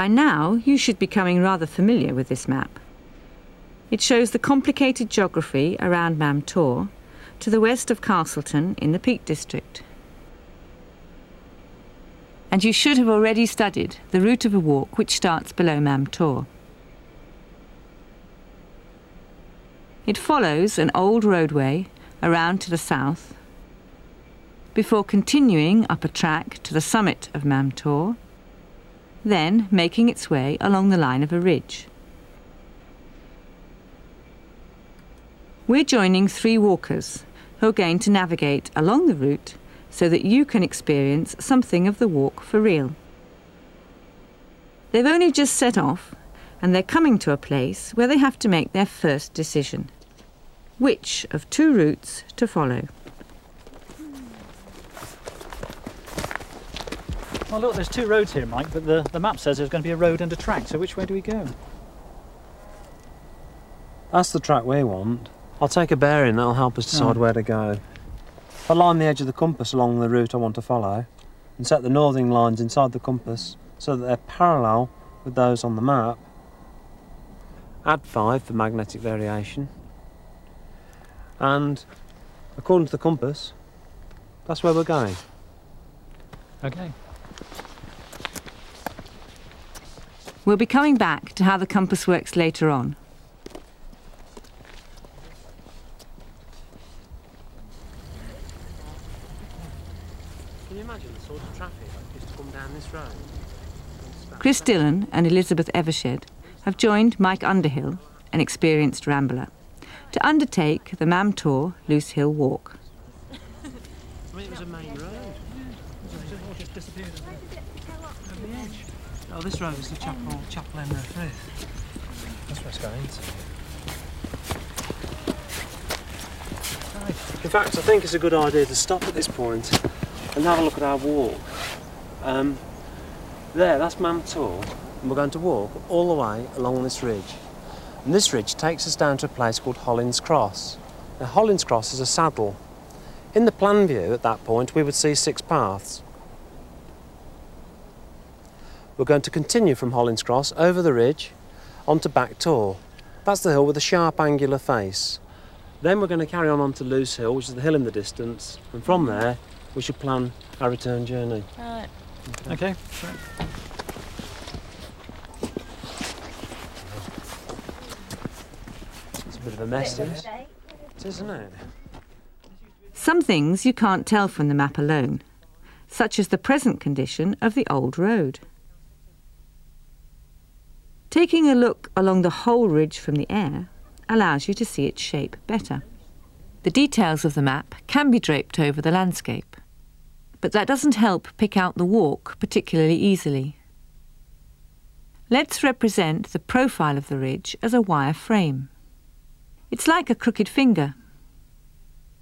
By now, you should be becoming rather familiar with this map. It shows the complicated geography around Mam Tor to the west of Castleton in the Peak District. And you should have already studied the route of a walk which starts below Mam Tor. It follows an old roadway around to the south before continuing up a track to the summit of Mam Tor, then making its way along the line of a ridge. We're joining three walkers who are going to navigate along the route so that you can experience something of the walk for real. They've only just set off and they're coming to a place where they have to make their first decision. Which of two routes to follow? Well, look, there's two roads here, Mike, but the, the map says there's going to be a road and a track, so which way do we go? That's the track we want. I'll take a bearing, that'll help us decide oh. where to go. If I line the edge of the compass along the route I want to follow, and set the northing lines inside the compass so that they're parallel with those on the map, add 5 for magnetic variation, and according to the compass, that's where we're going. Okay. We'll be coming back to how the compass works later on. Can you imagine the sort of traffic that used to come down this road? Chris Dillon and Elizabeth Evershed have joined Mike Underhill, an experienced rambler, to undertake the Mam Tor Loose Hill Walk. I mean, it was a main road. Just disappeared over the edge. Oh, this road is the Chapel, Chapel-en-le-Frith. That's where it's going into. In fact, I think it's a good idea to stop at this point and have a look at our walk. Um, there, that's Mam Tor, and we're going to walk all the way along this ridge. And this ridge takes us down to a place called Hollins Cross. Now, Hollins Cross is a saddle. In the plan view at that point, we would see six paths. We're going to continue from Hollins Cross over the ridge onto Back Tor. That's the hill with a sharp angular face. Then we're going to carry on onto Loose Hill, which is the hill in the distance, and from there we should plan our return journey. Right. Okay. okay. It's a bit of a mess, this, isn't it? Some things you can't tell from the map alone, such as the present condition of the old road. Taking a look along the whole ridge from the air allows you to see its shape better. The details of the map can be draped over the landscape, but that doesn't help pick out the walk particularly easily. Let's represent the profile of the ridge as a wire frame. It's like a crooked finger.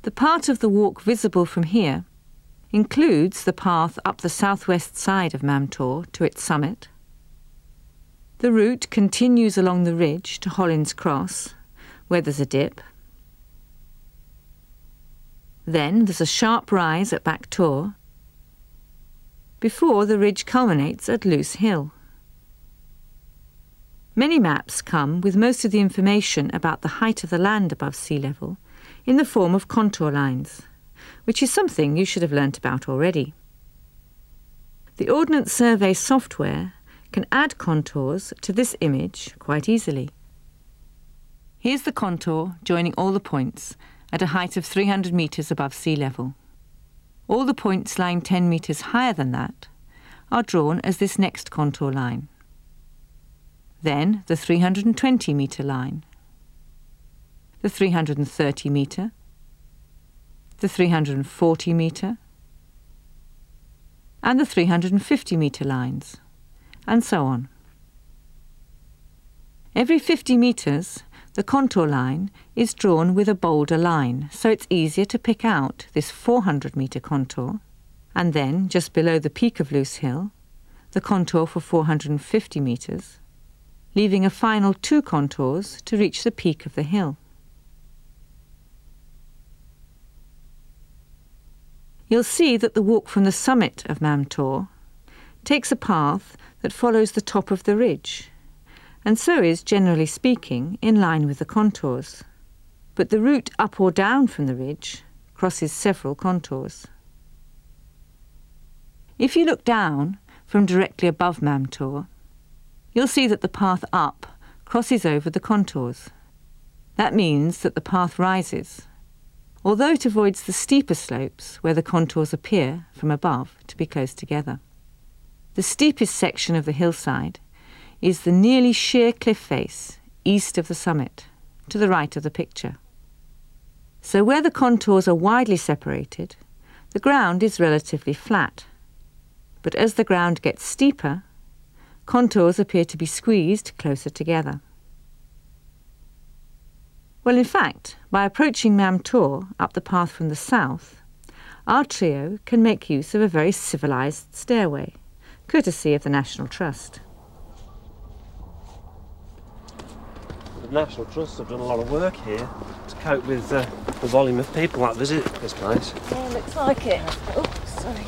The part of the walk visible from here includes the path up the southwest side of Mam Tor to its summit, the route continues along the ridge to Hollins Cross, where there's a dip. Then there's a sharp rise at Back Tor, before the ridge culminates at Loose Hill. Many maps come with most of the information about the height of the land above sea level in the form of contour lines, which is something you should have learnt about already. The Ordnance Survey software can add contours to this image quite easily. Here's the contour joining all the points at a height of 300 metres above sea level. All the points lying 10 metres higher than that are drawn as this next contour line. Then the 320 metre line, the 330 metre, the 340 metre, and the 350 metre lines and so on. Every 50 metres, the contour line is drawn with a bolder line, so it's easier to pick out this 400 metre contour, and then, just below the peak of Loose Hill, the contour for 450 metres, leaving a final two contours to reach the peak of the hill. You'll see that the walk from the summit of Mam Tor takes a path that follows the top of the ridge, and so is, generally speaking, in line with the contours. But the route up or down from the ridge crosses several contours. If you look down from directly above Mam Tor, you'll see that the path up crosses over the contours. That means that the path rises, although it avoids the steeper slopes where the contours appear from above to be close together. The steepest section of the hillside is the nearly sheer cliff face east of the summit, to the right of the picture. So where the contours are widely separated, the ground is relatively flat. But as the ground gets steeper, contours appear to be squeezed closer together. Well, in fact, by approaching Mam Tor up the path from the south, our trio can make use of a very civilised stairway, courtesy of the National Trust. The National Trust have done a lot of work here to cope with uh, the volume of people that visit this place. Yeah, looks like it. Oh, sorry.